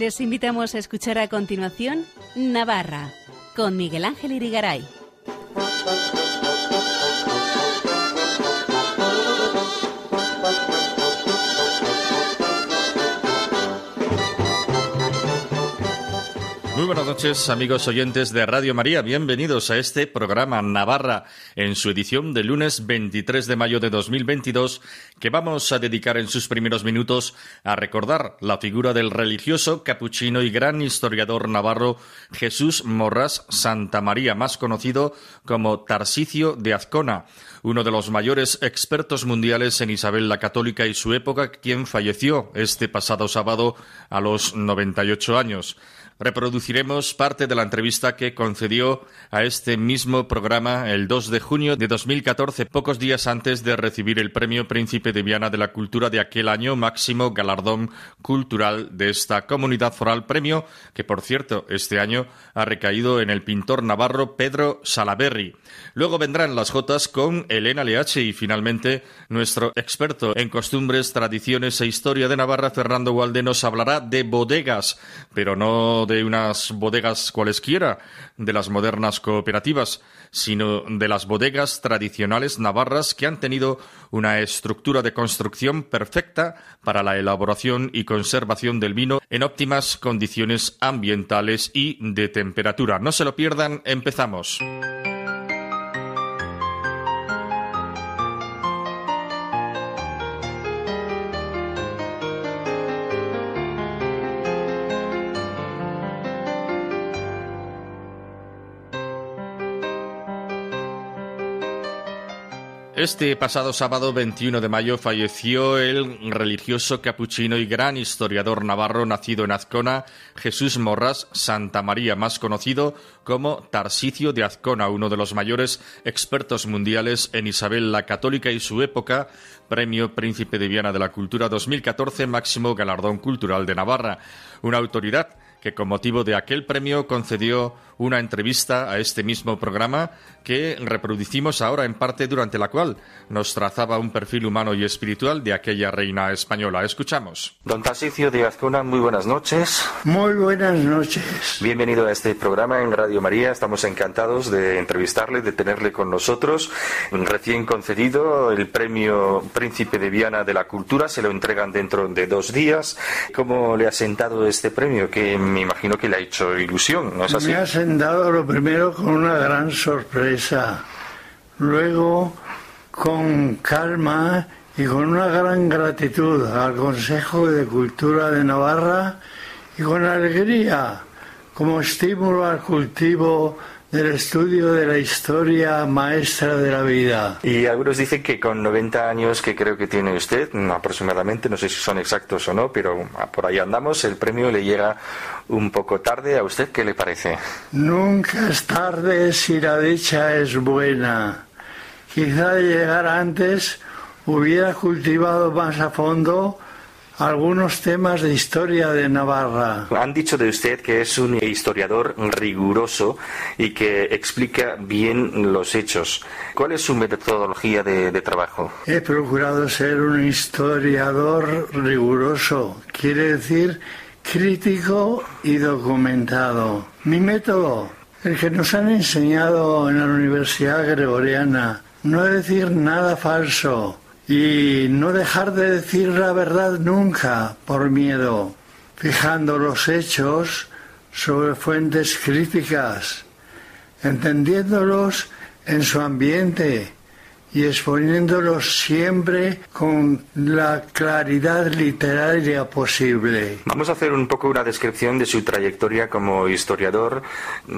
Les invitamos a escuchar a continuación Navarra con Miguel Ángel Irigaray. Muy buenas noches, amigos oyentes de Radio María. Bienvenidos a este programa Navarra en su edición de lunes 23 de mayo de 2022, que vamos a dedicar en sus primeros minutos a recordar la figura del religioso, capuchino y gran historiador navarro Jesús Morras Santa María, más conocido como Tarsicio de Azcona, uno de los mayores expertos mundiales en Isabel la Católica y su época, quien falleció este pasado sábado a los 98 años reproduciremos parte de la entrevista que concedió a este mismo programa el 2 de junio de 2014, pocos días antes de recibir el Premio Príncipe de Viana de la Cultura de aquel año, máximo galardón cultural de esta comunidad foral, premio que, por cierto, este año ha recaído en el pintor navarro Pedro Salaberry. Luego vendrán las Jotas con Elena Leache y finalmente nuestro experto en costumbres, tradiciones e historia de Navarra, Fernando Walde, nos hablará de bodegas, pero no de unas bodegas cualesquiera, de las modernas cooperativas, sino de las bodegas tradicionales navarras que han tenido una estructura de construcción perfecta para la elaboración y conservación del vino en óptimas condiciones ambientales y de temperatura. No se lo pierdan, empezamos. Este pasado sábado 21 de mayo falleció el religioso capuchino y gran historiador navarro nacido en Azcona, Jesús Morras Santa María, más conocido como Tarsicio de Azcona, uno de los mayores expertos mundiales en Isabel la Católica y su época, Premio Príncipe de Viana de la Cultura 2014, máximo galardón cultural de Navarra, una autoridad que con motivo de aquel premio concedió una entrevista a este mismo programa que reproducimos ahora en parte durante la cual nos trazaba un perfil humano y espiritual de aquella reina española. Escuchamos. Don Tarsicio de Azcona, muy buenas noches. Muy buenas noches. Bienvenido a este programa en Radio María. Estamos encantados de entrevistarle, de tenerle con nosotros. Recién concedido el premio Príncipe de Viana de la Cultura, se lo entregan dentro de dos días. ¿Cómo le ha sentado este premio? Que me imagino que le ha hecho ilusión, ¿no es así? Me sentado lo primero con una gran sorpresa, luego con calma y con una gran gratitud al Consejo de Cultura de Navarra y con alegría como estímulo al cultivo del estudio de la historia maestra de la vida. Y algunos dicen que con 90 años que creo que tiene usted, aproximadamente, no sé si son exactos o no, pero por ahí andamos, el premio le llega un poco tarde. ¿A usted qué le parece? Nunca es tarde si la dicha es buena. Quizá llegar antes hubiera cultivado más a fondo algunos temas de historia de Navarra. Han dicho de usted que es un historiador riguroso y que explica bien los hechos. ¿Cuál es su metodología de, de trabajo? He procurado ser un historiador riguroso, quiere decir crítico y documentado. Mi método, el que nos han enseñado en la Universidad Gregoriana, no decir nada falso, y no dejar de decir la verdad nunca por miedo, fijando los hechos sobre fuentes críticas, entendiéndolos en su ambiente y exponiéndolos siempre con la claridad literaria posible. Vamos a hacer un poco una descripción de su trayectoria como historiador.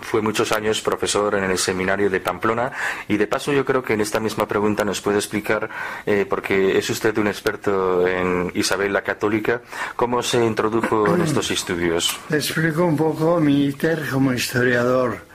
Fue muchos años profesor en el seminario de Pamplona y de paso yo creo que en esta misma pregunta nos puede explicar, eh, porque es usted un experto en Isabel la Católica, cómo se introdujo en estos estudios. Le explico un poco mi íter como historiador.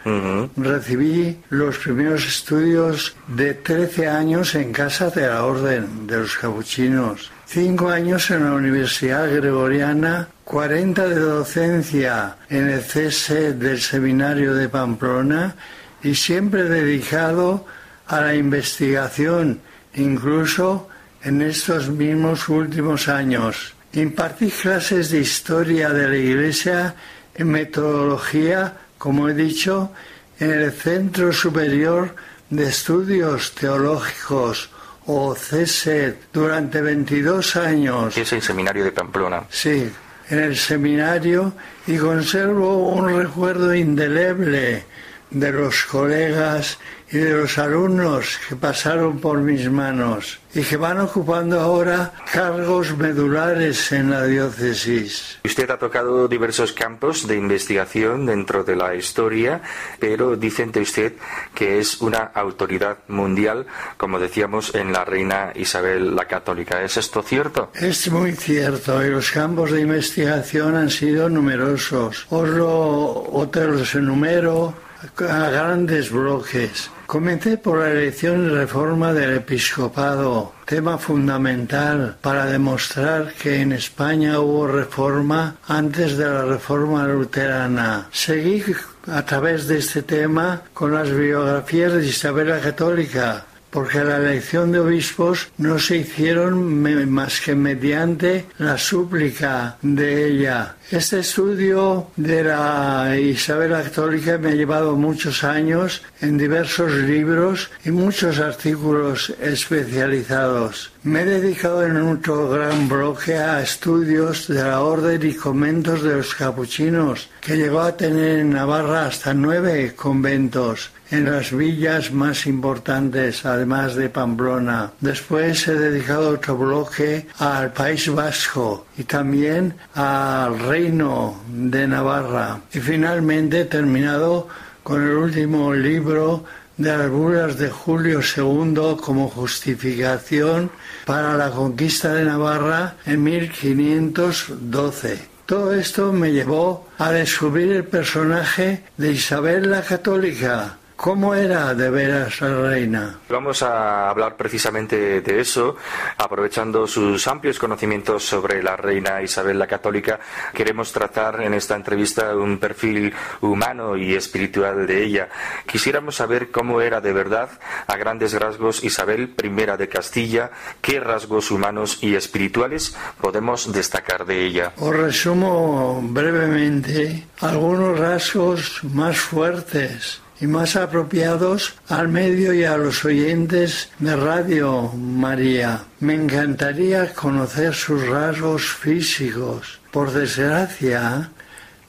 Recibí los primeros estudios de 13 años en casa de la Orden de los Capuchinos, 5 años en la Universidad Gregoriana, 40 de docencia en el cese del Seminario de Pamplona y siempre dedicado a la investigación, incluso en estos mismos últimos años. Impartí clases de historia de la Iglesia en metodología, como he dicho, en el Centro Superior de Estudios Teológicos o CESED durante 22 años. Es el seminario de Pamplona. Sí, en el seminario y conservo un recuerdo indeleble de los colegas y de los alumnos que pasaron por mis manos y que van ocupando ahora cargos medulares en la diócesis. Usted ha tocado diversos campos de investigación dentro de la historia, pero dicen de usted que es una autoridad mundial, como decíamos, en la reina Isabel la Católica. ¿Es esto cierto? Es muy cierto y los campos de investigación han sido numerosos. Os lo, te los enumero a grandes bloques. Comencé por la elección y reforma del episcopado, tema fundamental para demostrar que en España hubo reforma antes de la reforma luterana. Seguí a través de este tema con las biografías de Isabel la Católica, porque la elección de obispos no se hicieron más que mediante la súplica de ella. Este estudio de la Isabel Católica me ha llevado muchos años en diversos libros y muchos artículos especializados. Me he dedicado en otro gran bloque a estudios de la orden y conventos de los capuchinos, que llegó a tener en Navarra hasta nueve conventos en las villas más importantes, además de Pamplona. Después he dedicado otro bloque al País Vasco y también al Reino de Navarra. Y finalmente he terminado con el último libro de las de Julio II como justificación para la conquista de Navarra en 1512. Todo esto me llevó a descubrir el personaje de Isabel la Católica, ¿Cómo era de veras la reina? Vamos a hablar precisamente de eso, aprovechando sus amplios conocimientos sobre la reina Isabel la Católica. Queremos tratar en esta entrevista un perfil humano y espiritual de ella. Quisiéramos saber cómo era de verdad, a grandes rasgos, Isabel I de Castilla, qué rasgos humanos y espirituales podemos destacar de ella. Os resumo brevemente algunos rasgos más fuertes y más apropiados al medio y a los oyentes de Radio María. Me encantaría conocer sus rasgos físicos. Por desgracia,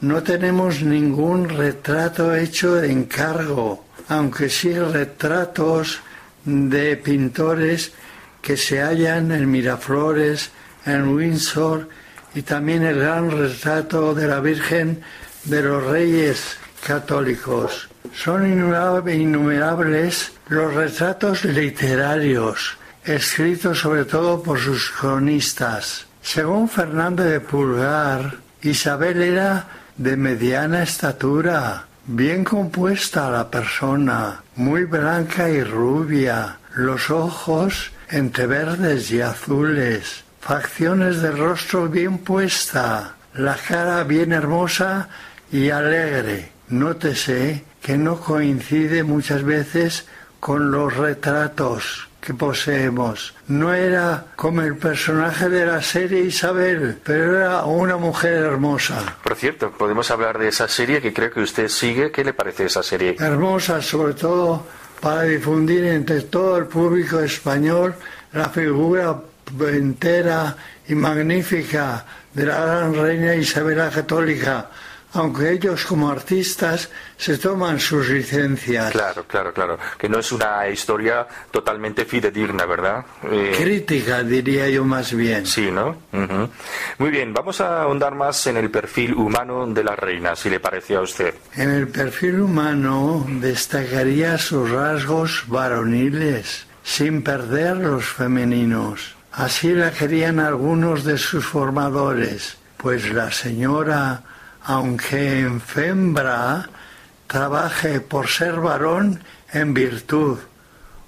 no tenemos ningún retrato hecho de encargo, aunque sí retratos de pintores que se hallan en Miraflores, en Windsor y también el gran retrato de la Virgen de los Reyes Católicos. Son innumerables los retratos literarios, escritos sobre todo por sus cronistas. Según Fernando de Pulgar, Isabel era de mediana estatura, bien compuesta la persona, muy blanca y rubia, los ojos entre verdes y azules, facciones de rostro bien puesta, la cara bien hermosa y alegre. Nótese que no coincide muchas veces con los retratos que poseemos. No era como el personaje de la serie Isabel, pero era una mujer hermosa. Por cierto, podemos hablar de esa serie que creo que usted sigue. ¿Qué le parece esa serie? Hermosa, sobre todo para difundir entre todo el público español la figura entera y magnífica de la gran reina Isabel la Católica aunque ellos como artistas se toman sus licencias. Claro, claro, claro. Que no es una historia totalmente fidedigna, ¿verdad? Eh, Crítica, diría yo más bien. Sí, ¿no? Muy bien, vamos a ahondar más en el perfil humano de la reina, si le parece a usted. En el perfil humano destacaría sus rasgos varoniles, sin perder los femeninos. Así la querían algunos de sus formadores, pues la señora aunque en fembra trabaje por ser varón en virtud.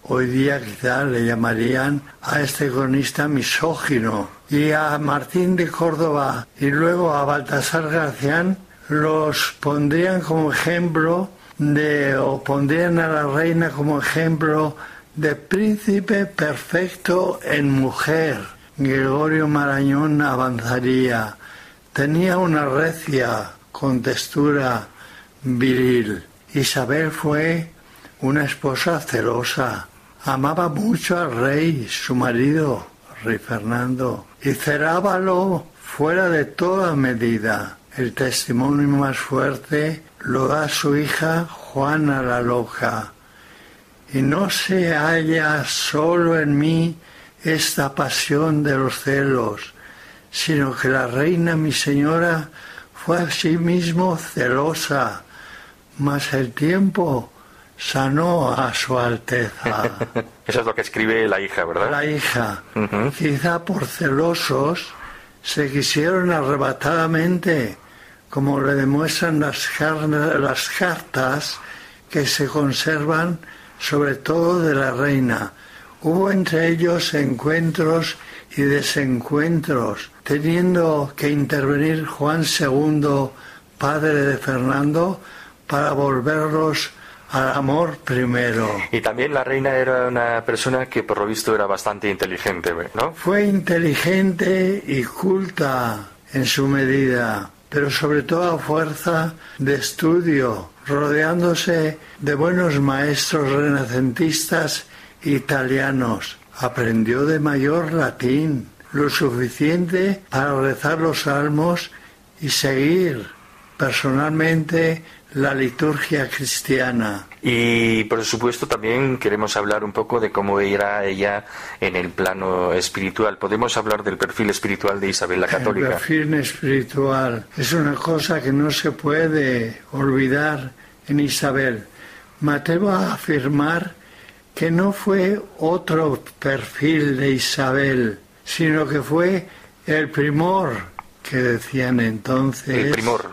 Hoy día quizá le llamarían a este cronista misógino. Y a Martín de Córdoba y luego a Baltasar Garcián los pondrían como ejemplo de, o pondrían a la reina como ejemplo de príncipe perfecto en mujer Gregorio Marañón avanzaría. Tenía una recia con textura viril. Isabel fue una esposa celosa. Amaba mucho al rey, su marido, rey Fernando, y cerábalo fuera de toda medida. El testimonio más fuerte lo da su hija Juana la Loja. Y no se halla solo en mí esta pasión de los celos, sino que la reina mi señora fue asimismo celosa, mas el tiempo sanó a su Alteza. Eso es lo que escribe la hija, ¿verdad? La hija. Quizá por celosos se quisieron arrebatadamente, como le demuestran las, las cartas que se conservan sobre todo de la reina. Hubo entre ellos encuentros y desencuentros, teniendo que intervenir Juan II, padre de Fernando, para volverlos al amor primero. Y también la reina era una persona que por lo visto era bastante inteligente, ¿no? Fue inteligente y culta en su medida, pero sobre todo a fuerza de estudio, rodeándose de buenos maestros renacentistas italianos. Aprendió de mayor latín, lo suficiente para rezar los salmos y seguir personalmente la liturgia cristiana. Y por supuesto también queremos hablar un poco de cómo era ella en el plano espiritual. Podemos hablar del perfil espiritual de Isabel la Católica. El perfil espiritual es una cosa que no se puede olvidar en Isabel. Me atrevo a afirmar que no fue otro perfil de Isabel, sino que fue el primor que decían entonces. El primor.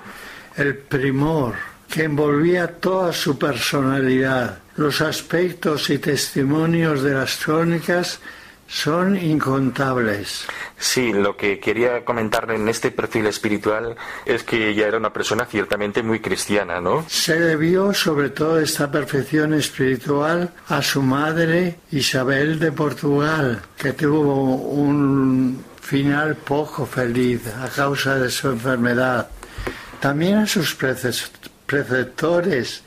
El primor que envolvía toda su personalidad. Los aspectos y testimonios de las crónicas son incontables. Sí, lo que quería comentarle en este perfil espiritual es que ella era una persona ciertamente muy cristiana, ¿no? Se debió sobre todo esta perfección espiritual a su madre Isabel de Portugal, que tuvo un final poco feliz a causa de su enfermedad. También a sus preceptores,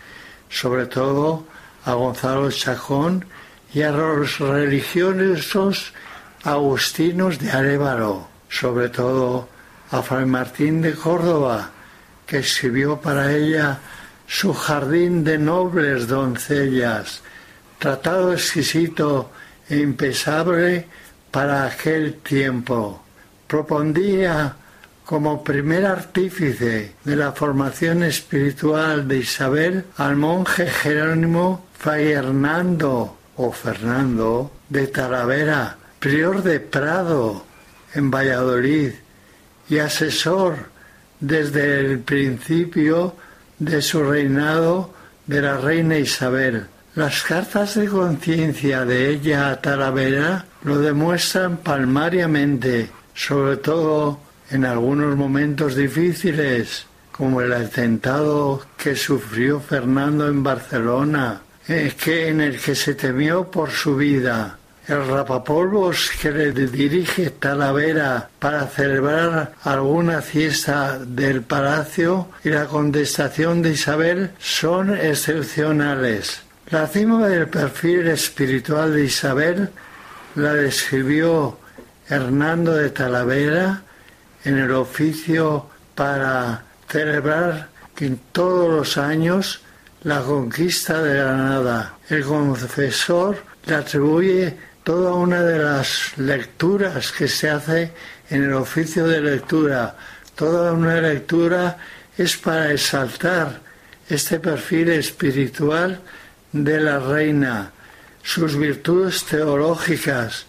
sobre todo a Gonzalo Chajón y a los religiosos agustinos de Arévalo, sobre todo a Fray Martín de Córdoba, que escribió para ella su jardín de nobles doncellas, tratado exquisito e impensable para aquel tiempo. Propondía como primer artífice de la formación espiritual de Isabel al monje Jerónimo Fray Hernando o Fernando de Talavera, prior de Prado en Valladolid y asesor desde el principio de su reinado de la reina Isabel. Las cartas de conciencia de ella a Talavera lo demuestran palmariamente, sobre todo en algunos momentos difíciles, como el atentado que sufrió Fernando en Barcelona, que en el que se temió por su vida. El rapapolvos que le dirige Talavera para celebrar alguna fiesta del palacio y la contestación de Isabel son excepcionales. La cima del perfil espiritual de Isabel la describió Hernando de Talavera en el oficio para celebrar que en todos los años la conquista de Granada. El confesor le atribuye toda una de las lecturas que se hace en el oficio de lectura. Toda una lectura es para exaltar este perfil espiritual de la reina, sus virtudes teológicas,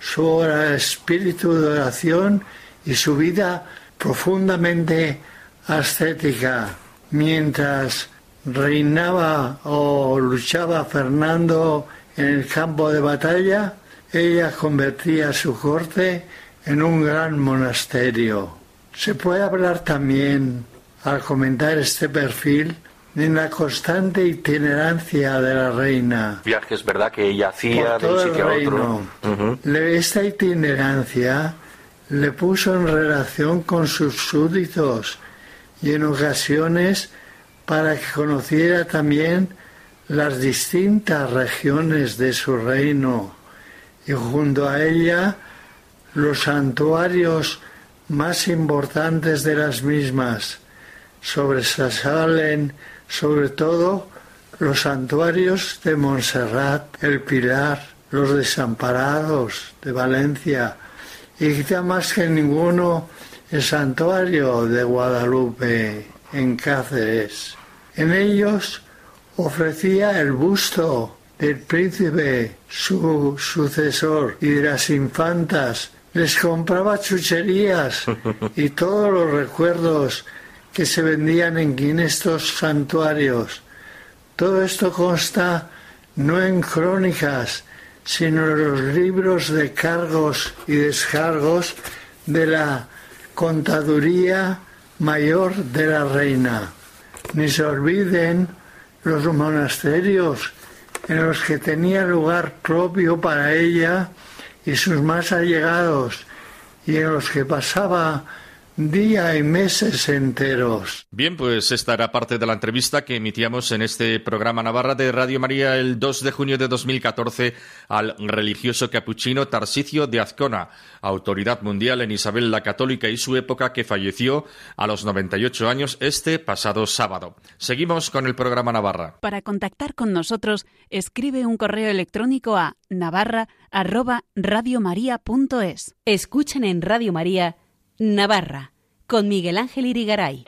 su espíritu de oración y su vida profundamente ascética, mientras reinaba o luchaba Fernando en el campo de batalla, ella convertía su corte en un gran monasterio. Se puede hablar también, al comentar este perfil, en la constante itinerancia de la reina. Viajes, ¿verdad?, que ella hacía de un sitio a otro. Esta itinerancia le puso en relación con sus súbditos y en ocasiones para que conociera también las distintas regiones de su reino. Y junto a ella los santuarios más importantes de las mismas. Sobresalen sobre todo los santuarios de Montserrat, el Pilar, los desamparados de Valencia. Y quizá más que ninguno el santuario de Guadalupe en Cáceres. En ellos ofrecía el busto del príncipe, su sucesor, y de las infantas. Les compraba chucherías y todos los recuerdos que se vendían en estos santuarios. Todo esto consta no en crónicas, sino en los libros de cargos y descargos de la contaduría mayor de la reina. Ni se olviden los monasterios en los que tenía lugar propio para ella y sus más allegados, y en los que pasaba día y meses enteros. Bien, pues esta era parte de la entrevista que emitíamos en este programa Navarra de Radio María el 2 de junio de 2014 al religioso capuchino Tarsicio de Azcona, autoridad mundial en Isabel la Católica y su época que falleció a los 98 años este pasado sábado. Seguimos con el programa Navarra. Para contactar con nosotros, escribe un correo electrónico a navarra@radiomaria.es. Escuchen en Radio María Navarra con Miguel Ángel Irigaray.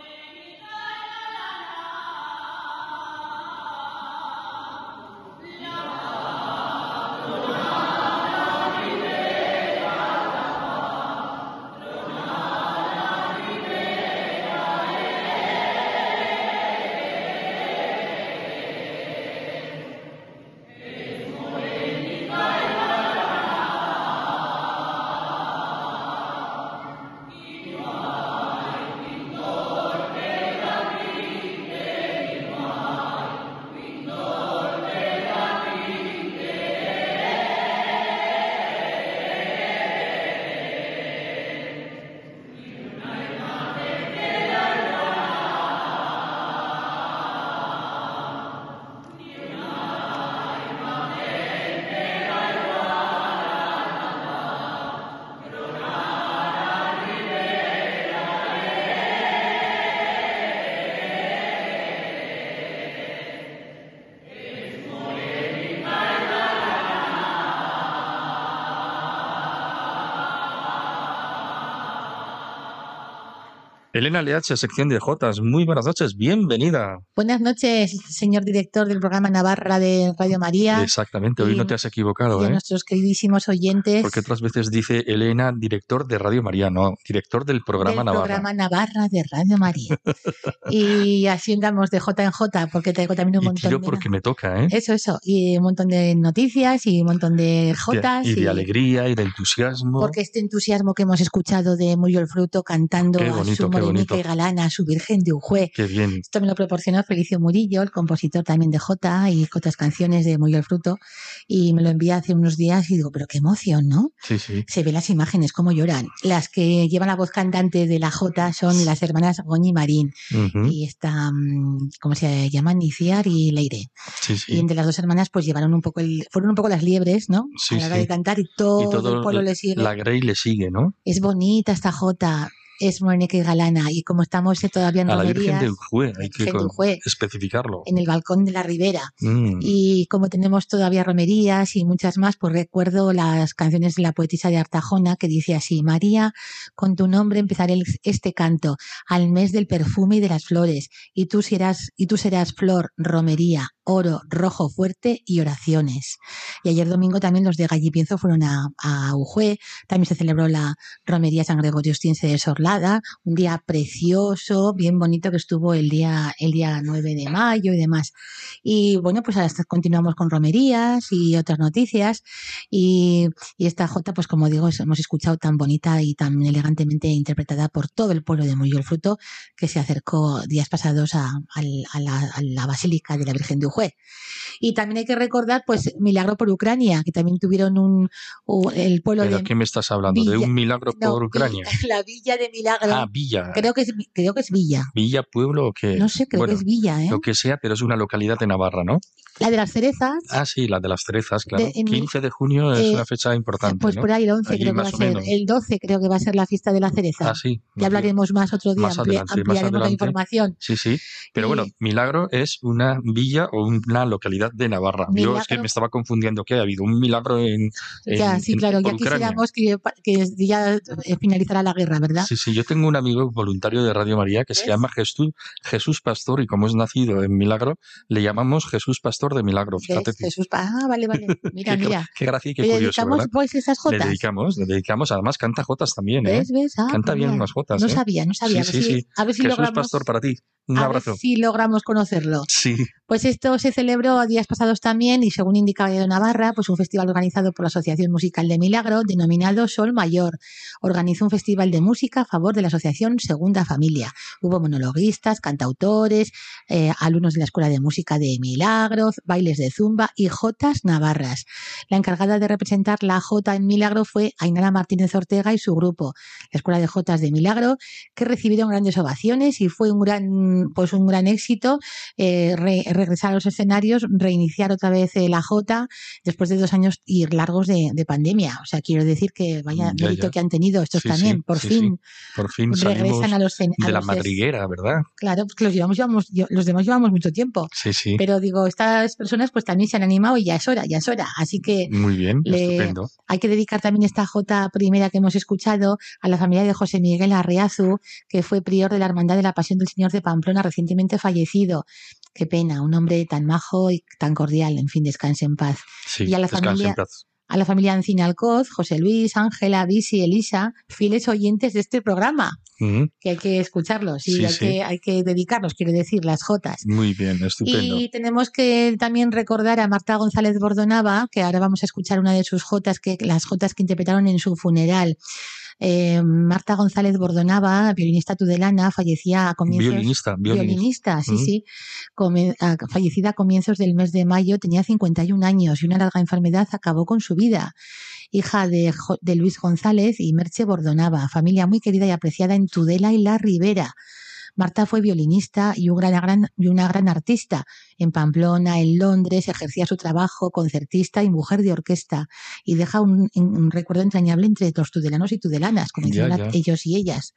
Elena LH, sección de Jotas. Muy buenas noches, bienvenida. Buenas noches, señor director del programa Navarra de Radio María. Exactamente, hoy no te has equivocado, y a ¿eh? nuestros queridísimos oyentes Porque otras veces dice Elena, director de Radio María, no, director del programa del Navarra. programa Navarra de Radio María. y así andamos de J en J, porque traigo también un Y montón tiro de... porque me toca, ¿eh? Eso, eso, y un montón de noticias y un montón de Jotas. y de alegría y de entusiasmo. Porque este entusiasmo que hemos escuchado de Murió el Fruto cantando Qué a bonito, su bonito. y galana, su Virgen de Ujue, Qué bien. Esto me lo proporcionó Felicio Murillo, el compositor también de Jota y otras canciones de Murió el Fruto, y me lo envía hace unos días y digo, pero qué emoción, ¿no? Sí, sí. Se ven las imágenes, cómo lloran. Las que llevan la voz cantante de la Jota son las hermanas Goñi Marín Ujú, y esta, mm, ¿cómo se llaman? Niciar y Leire. Sí, Y sí. entre las dos hermanas pues llevaron un poco el, fueron un poco las liebres, ¿no? Sí, a la hora de cantar y todo, Y todo el pueblo le sigue. la Grey le sigue, ¿no? Es bonita esta Jota, es morenica y galana y como estamos todavía en A la Virgen romerías, de Ujue, hay que con- especificarlo. en el balcón de la Ribera. Mm, Y como tenemos todavía romerías y muchas más, pues recuerdo las canciones de la poetisa de Artajona que dice así, María, con tu nombre empezaré este canto, al mes del perfume y de las flores, y tú serás, y tú serás flor, romería, oro rojo fuerte y oraciones. Y ayer domingo también los de Gallipienzo fueron a, a Ujue, también se celebró la romería San Gregorio Ostiense de Sorlada, un día precioso, bien bonito que estuvo el día, el día 9 de mayo y demás. Y bueno, pues ahora continuamos con romerías y otras noticias y, y esta Jota, pues como digo, hemos escuchado tan bonita y tan elegantemente interpretada por todo el pueblo de Murillo el Fruto que se acercó días pasados a, a la, a la Basílica de la Virgen de. Y también hay que recordar, pues, milagro por Ucrania, que también tuvieron un, un el pueblo ¿Pero de qué me estás hablando? ¿De Villa- un milagro no, por Ucrania? La villa de Milagro. Ah, Villa. Creo que es creo que es Villa. Villa, pueblo o qué? No sé, creo Bueno, que es Villa, ¿eh? Lo que sea, pero es una localidad de Navarra, ¿no? La de las cerezas, Ah, sí, la de las cerezas, claro. De- en- 15 de junio es eh, una fecha importante, pues ¿no? por ahí el 11 Allí creo que va a más ser, el 12 creo que va a ser la fiesta de la cereza. Ah, sí. ya hablaremos más otro día, Más adelante, más ampliaremos la adelante. información. Sí, sí. Pero Y- bueno, Milagro es una villa o una localidad de Navarra. Yo es que me estaba confundiendo que ha habido un milagro en. en- ya, sí, en- claro, ya quisiéramos que, que ya eh, finalizara la guerra, ¿verdad? Sí, sí, yo tengo un amigo voluntario de Radio María que se llama Jesús, Jesús Pastor y como es nacido en Milagro, le llamamos Jesús Pastor de Milagro. Fíjate. Jesús, ah, vale, vale. Mira, qué, mira. qué gracia y qué Le curioso, dedicamos ¿verdad? pues esas Le dedicamos, le dedicamos. Además canta jotas también, ¿eh? ¿Ves? ¿Ves? Ah, Canta pues bien unas jotas, No ¿eh? sabía, no sabía. Sí, sí, si, sí. a ver si Jesús logramos, Pastor para ti. Un a abrazo. ver si logramos conocerlo. Sí. Pues esto se celebró a días pasados también y según indicaba de Navarra, pues un festival organizado por la Asociación Musical de Milagro denominado Sol Mayor. Organizó un festival de música a favor de la Asociación Segunda Familia. Hubo monologuistas, cantautores, eh, alumnos de la Escuela de Música de Milagro, bailes de zumba y jotas navarras. La encargada de representar la jota en Milagro fue Ainara Martínez Ortega y su grupo, la Escuela de Jotas de Milagro, que recibieron grandes ovaciones y fue un gran, pues un gran éxito eh, re- regresar a los escenarios, reiniciar otra vez eh, la Jota después de dos años y largos de, de pandemia. O sea, quiero decir que vaya Mm, Ya, mérito ya. que han tenido estos Sí, también. sí, por sí, fin Por fin regresan a los, a de la los madriguera, ¿verdad? Claro, pues que los llevamos, llevamos, los demás llevamos mucho tiempo. Sí, sí. Pero digo, estas personas pues también se han animado y ya es hora, ya es hora. Así que Muy bien, le- estupendo. hay que dedicar también esta Jota primera que hemos escuchado a la familia de José Miguel Arreazu, que fue prior de la Hermandad de la Pasión del Señor de Pamplona, recientemente fallecido. Qué pena, un hombre tan majo y tan cordial. En fin, descanse en paz. Sí, y a la familia- en paz. A la familia Ancina Alcoz, José Luis, Ángela, Visi, Elisa, fieles oyentes de este programa, Ujú, que hay que escucharlos y Sí, hay, sí. Que, hay que dedicarlos, quiero decir, las Jotas. Muy bien, estupendo. Y tenemos que también recordar a Marta González Bordonava, que ahora vamos a escuchar una de sus jotas, que las jotas que interpretaron en su funeral. Eh, Marta González Bordonava, violinista tudelana, fallecía a comienzos. Violinista, violinista. Violinista, sí, sí. Come- a- fallecida a comienzos del mes de mayo, tenía 51 años y una larga enfermedad acabó con su vida. Hija de, de Luis González y Merche Bordonava, familia muy querida y apreciada en Tudela y La Ribera. Marta fue violinista y, un gran, gran- y una gran artista. En Pamplona, en Londres, ejercía su trabajo concertista y mujer de orquesta y deja un, un recuerdo entrañable entre los tudelanos y tudelanas, como Ya, dicen ya. ellos y ellas.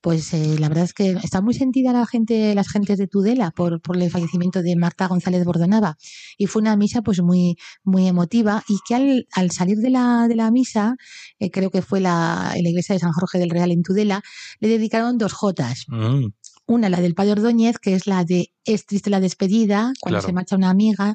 Pues eh, la verdad es que está muy sentida la gente, las gentes de Tudela por, por el fallecimiento de Marta González Bordonava. Y fue una misa pues muy, muy emotiva y que al, al salir de la, de la misa, eh, creo que fue la, en la iglesia de San Jorge del Real en Tudela, le dedicaron dos jotas. Mm, Una, la del Padre Ordóñez, que es la de Es triste la despedida, cuando Claro. se marcha una amiga.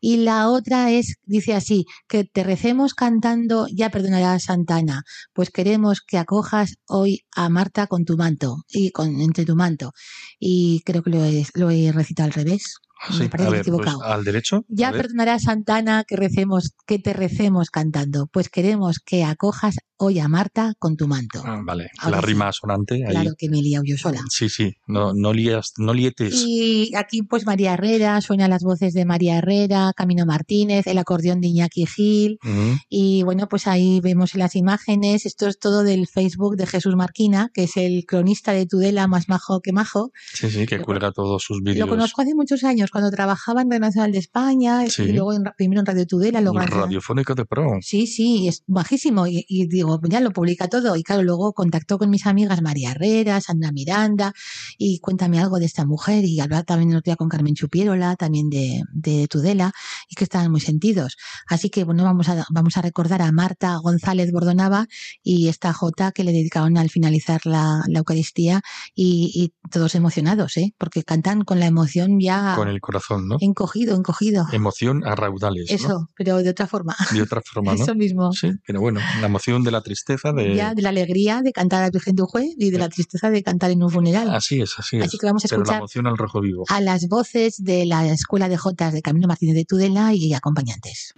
Y la otra es, dice así, que te recemos cantando, ya perdonarás Santana, pues queremos que acojas hoy a Marta con tu manto, y con, entre tu manto. Y creo que lo he, lo he recitado al revés. sí, Me parece a pues, equivocado. al derecho. Ya a perdonará Santana que recemos, que te recemos cantando, pues queremos que acojas hoy a Marta con tu manto. Ah, vale, Ahora la rima sonante ahí. Claro que me he liado yo sola. Sí, sí, no, no, lías, no lietes. Y aquí pues María Herrera, suenan las voces de María Herrera, Camino Martínez, el acordeón de Iñaki Gil. Mm, Y bueno, pues ahí vemos las imágenes. Esto es todo del Facebook de Jesús Marquina, que es el cronista de Tudela más majo que majo. sí, sí, que Lo- cuelga todos sus Lo vídeos. conozco hace muchos años, cuando trabajaba en Nacional de España Sí. y luego en- primero en Radio Tudela, luego en Radio- Radiofónico de pro. Sí, sí, es bajísimo. Y, y digo, digo, ya lo publica todo. Y claro, luego contactó con mis amigas María Herrera, Sandra Miranda, y cuéntame algo de esta mujer. Y hablaba también el otro día con Carmen Chupierola, también de, de Tudela, y que estaban muy sentidos. Así que bueno, vamos a, vamos a recordar a Marta González Bordonava y esta Jota que le dedicaron al finalizar la, la Eucaristía y, y, todos emocionados, ¿eh? Porque cantan con la emoción ya. Con el corazón, ¿no? Encogido, encogido. Emoción a raudales. Eso, ¿no? pero de otra forma. De otra forma, ¿no? Eso mismo. Sí, pero bueno, la emoción de la tristeza, de. Ya, de la alegría de cantar a Virgen de Ujue y de la tristeza de cantar en un funeral. Así es, así es. Así que vamos a pero escuchar la emoción al rojo vivo. a las voces de la Escuela de Jotas de Camino Martínez de Tudela y acompañantes.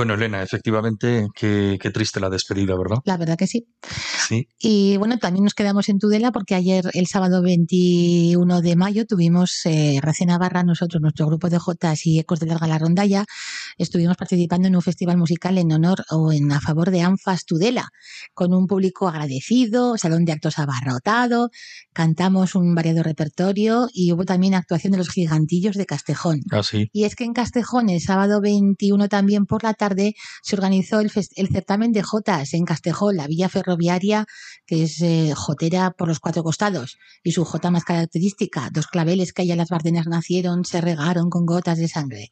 Bueno, Elena, efectivamente, qué, qué triste la despedida, ¿verdad? La verdad que sí. Sí. Y bueno, también nos quedamos en Tudela porque ayer, el sábado 21 de mayo, tuvimos eh, Recién Navarra, nosotros, nuestro grupo de Jotas y Ecos de Larga la Rondalla, estuvimos participando en un festival musical en honor o en a favor de Anfas Tudela, con un público agradecido, salón de actos abarrotado, cantamos un variado repertorio y hubo también actuación de los gigantillos de Castejón. Ah, sí. Y es que en Castejón, el sábado 21 también por la tarde, se organizó el, el certamen de Jotas en Castejón, la villa ferroviaria, que es eh, jotera por los cuatro costados. Y su jota más característica, dos claveles que allá las Bardenas nacieron, se regaron con gotas de sangre.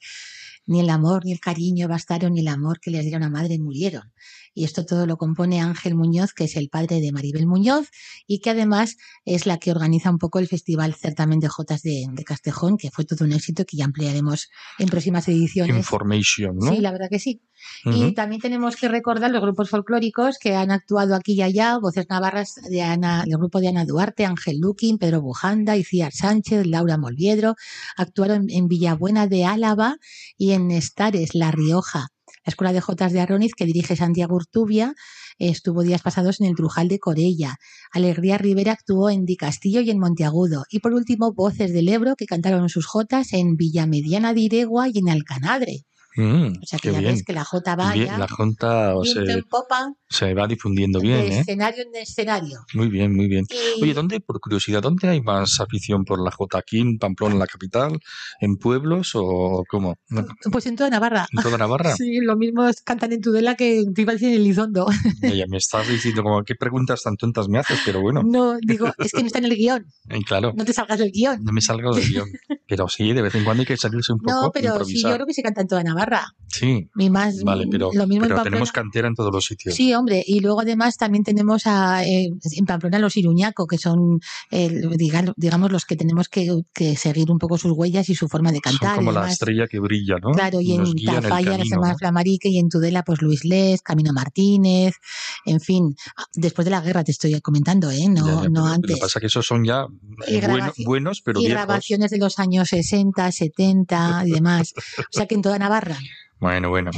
Ni el amor ni el cariño bastaron, ni el amor que les diera una madre murieron. Y esto todo lo compone Ángel Muñoz, que es el padre de Maribel Muñoz, y que además es la que organiza un poco el Festival Certamen de Jotas de, de Castejón, que fue todo un éxito que ya ampliaremos en próximas ediciones. Information, ¿no? Sí, la verdad que sí. Y también tenemos que recordar los grupos folclóricos que han actuado aquí y allá, voces navarras de Ana, el grupo de Ana Duarte, Ángel Luquín, Pedro Bujanda, Iciar Sánchez, Laura Molviedro, actuaron en Villabuena de Álava y en Estares, La Rioja. La Escuela de Jotas de Arroniz, que dirige Santiago Urtubia, estuvo días pasados en el Trujal de Corella. Alegría Rivera actuó en Di Castillo y en Monteagudo. Y por último, Voces del Ebro, que cantaron sus jotas en Villamediana de Iregua y en Alcanadre. Mm, O sea que ya bien. ves que la Jota va Bien, ya la Junta o se, en popa, se va difundiendo bien, de ¿eh? escenario en escenario. Muy bien, muy bien. Y- Oye, ¿dónde, por curiosidad, dónde hay más afición por la Jota? ¿Aquí en Pamplona, en la capital? ¿En pueblos o cómo? ¿En Pues en toda Navarra. toda Navarra? Sí, lo mismo es cantan en Tudela que te iba a decir en Elizondo. Ya me estás diciendo como qué preguntas tan tontas me haces, pero bueno, No, digo, es que no está en el guion. eh, claro, No te salgas del guion. no me salgo del guion. Pero sí, de vez en cuando hay que salirse un poco, No, pero sí, yo creo que se canta en toda Navarra. Sí, Y más, vale, pero, lo mismo en pero Pamplona. tenemos cantera en todos los sitios. Sí, hombre, y luego además también tenemos a, eh, en Pamplona los Iruñaco, que son, eh, diga- digamos, los que tenemos que, que seguir un poco sus huellas y su forma de cantar. Son como la estrella que brilla, ¿no? Claro, y en Tafalla, la camino, Semana ¿no? Flamarique, y en Tudela, pues Luis Les, Camino Martínez, en fin, después de la guerra te estoy comentando, ¿eh? No, Ya, ya, no pero Lo antes. que pasa es que esos son ya eh, bueno- buenos, pero y viejos. grabaciones de los años 60, 70 y demás. O sea que en toda Navarra. runner. Bueno, bueno,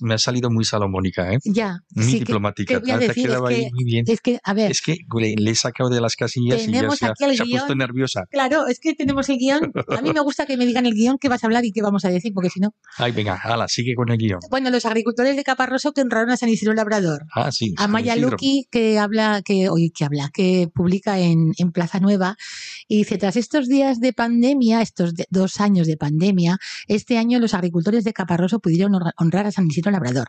me, ha salido muy salomónica, ¿eh? Ya. Muy diplomática. Que, te, decir, es que, muy bien. Es que, a ver. Es que le, he sacado de las casillas y ya se, ha, puesto nerviosa. Claro, es que tenemos el guion. A mí me gusta que me digan el guion que vas a hablar y qué vamos a decir, porque si no. Ay, venga, hala, sigue con el guion. Bueno, los agricultores de Caparroso que honraron a San Isidro Labrador. Ah, sí. A Maya Luki, que habla, que, oye, que habla, que publica en, en Plaza Nueva. Y dice, tras estos días de pandemia, estos dos años de pandemia, este año los agricultores de Caparroso pudieron honrar a San Isidro Labrador.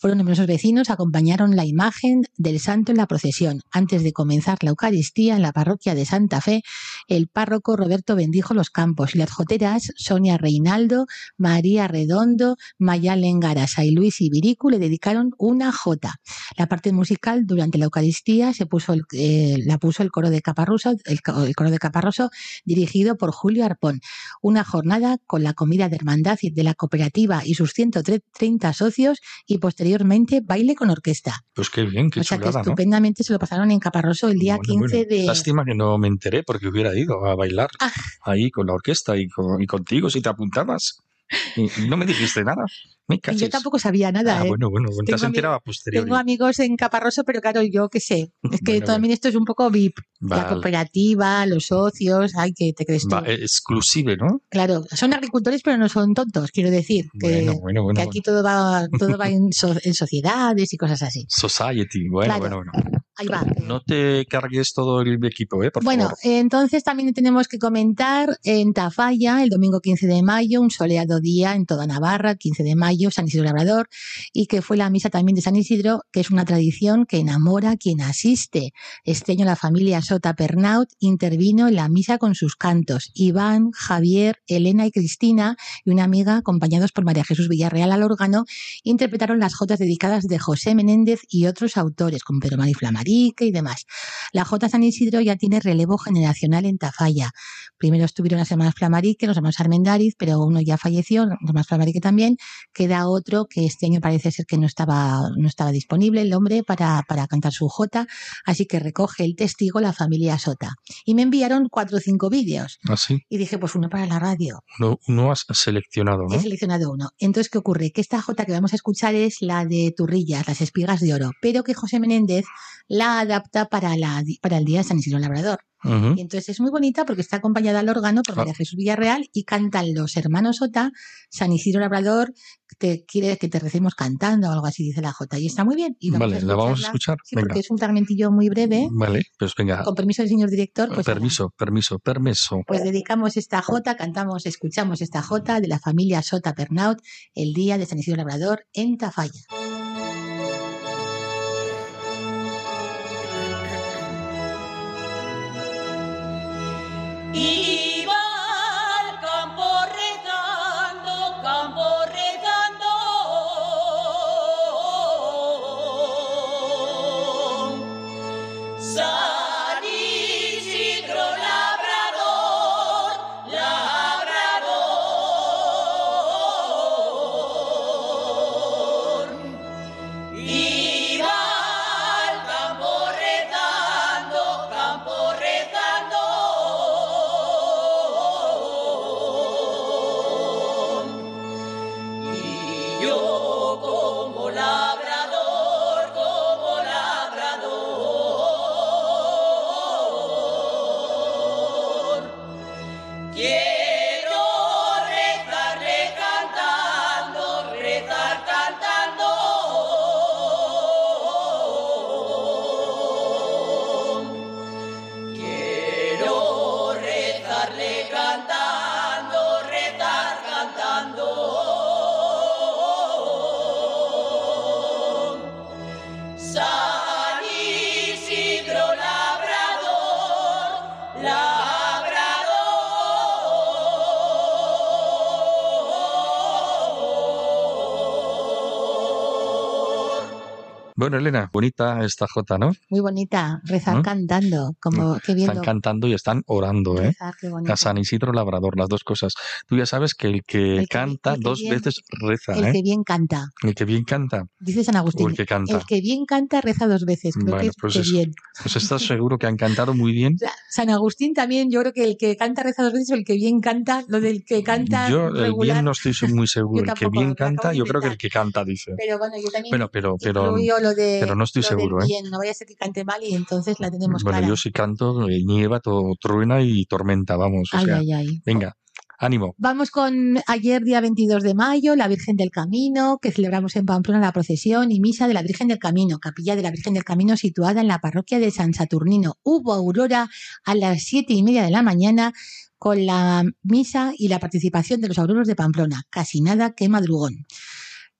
Fueron numerosos vecinos, acompañaron la imagen del santo en la procesión. Antes de comenzar la Eucaristía en la parroquia de Santa Fe, el párroco Roberto bendijo los campos y las joteras Sonia Reinaldo, María Redondo, Mayalen Garasa y Luis Ibiricu le dedicaron una jota. La parte musical durante la Eucaristía se puso eh, la puso el coro de Caparroso, el, coro de Caparroso dirigido por Julio Arpón. Una jornada con la comida de hermandad de la cooperativa y sus 130 socios y posteriormente posteriormente baile con orquesta. Pues qué bien, qué O sea que estupendamente se lo pasaron en Caparroso el día 15 de... Lástima que no me enteré porque hubiera ido a bailar ah. ahí con la orquesta y, y contigo si te apuntabas. Y no me dijiste nada. yo tampoco sabía nada. Ah, ¿eh? bueno, bueno, te has enterado posterior. Tengo amigos en Caparroso, pero claro, yo qué sé. Es que también esto es un poco VIP. La cooperativa, los socios, ay, que te crees tú. exclusive, ¿no? Claro, son agricultores, pero no son tontos, quiero decir. Que, que aquí todo va, todo va en, sociedades y cosas así. Society, bueno, bueno, bueno. Ahí va. No te cargues todo el equipo, ¿eh? Por bueno, entonces también tenemos que comentar en Tafalla, el domingo 15 de mayo, un soleado día en toda Navarra, 15 de mayo, San Isidro Labrador, y que fue la misa también de San Isidro, que es una tradición que enamora a quien asiste. Este año la familia Sota Pernaut intervino en la misa con sus cantos. Iván, Javier, Elena y Cristina, y una amiga, acompañados por María Jesús Villarreal al órgano, interpretaron las jotas dedicadas de José Menéndez y otros autores, como Pedro Mari Flamar y demás. La J San Isidro ya tiene relevo generacional en Tafalla. Primero estuvieron las hermanas Flamarique, los hermanos Armendariz, pero uno ya falleció, los hermanos Flamarique también. Queda otro que este año parece ser que no estaba, no estaba disponible el hombre para, para cantar su J, así que recoge el testigo la familia Sota. Y me enviaron cuatro o cinco vídeos. ¿Ah, y dije, pues uno para la radio. No, uno has seleccionado, ¿no? He seleccionado uno. Entonces, ¿qué ocurre? Que esta J que vamos a escuchar es la de Turrillas, las espigas de oro, pero que José Menéndez la adapta para, la, para el Día de San Isidro Labrador. Y entonces es muy bonita porque está acompañada al órgano por María Jesús Villarreal y cantan los hermanos Ota, San Isidro Labrador, te quiere que te recemos cantando o algo así, dice la Jota. Y está muy bien. Y vale, la vamos a escuchar. Sí, porque es un fragmentillo muy breve. Vale, pues venga. Con permiso del señor director. Pues permiso, permiso, permiso. Pues dedicamos esta Jota, cantamos, escuchamos esta Jota de la familia Sota Pernaut el día de San Isidro Labrador en Tafalla. Bueno, Elena, bonita esta jota, ¿no? Muy bonita, rezar ¿No? cantando, como qué bien Están cantando y están orando, ¿eh? qué bonito. A San Isidro Labrador, las dos cosas. Tú ya sabes que el que El que- canta el que dos bien- veces reza, El ¿eh? que bien canta, El que bien canta dice San o Agustín. el que canta. El que bien canta reza dos veces, creo Bueno, que es pues que bien. Pues estás seguro que han cantado muy bien. San Agustín también, yo creo que el que canta reza dos veces o el que bien canta, lo del que canta Yo el bien no estoy muy seguro. El que bien canta, yo creo que el que canta dice. Pero bueno, yo también Bueno, pero, pero, lo de, pero no estoy seguro, ¿eh? no vaya a ser que cante mal y entonces la tenemos bueno, yo si canto, eh, nieva, to- truena y tormenta, vamos. O ay, sea, ay, ay. venga, ánimo. Vamos con ayer, día 22 de mayo, la Virgen del Camino, que celebramos en Pamplona la procesión y misa de la Virgen del Camino, capilla de la Virgen del Camino situada en la parroquia de San Saturnino. Hubo aurora a las siete y media de la mañana con la misa y la participación de los auroros de Pamplona. Casi nada que madrugón.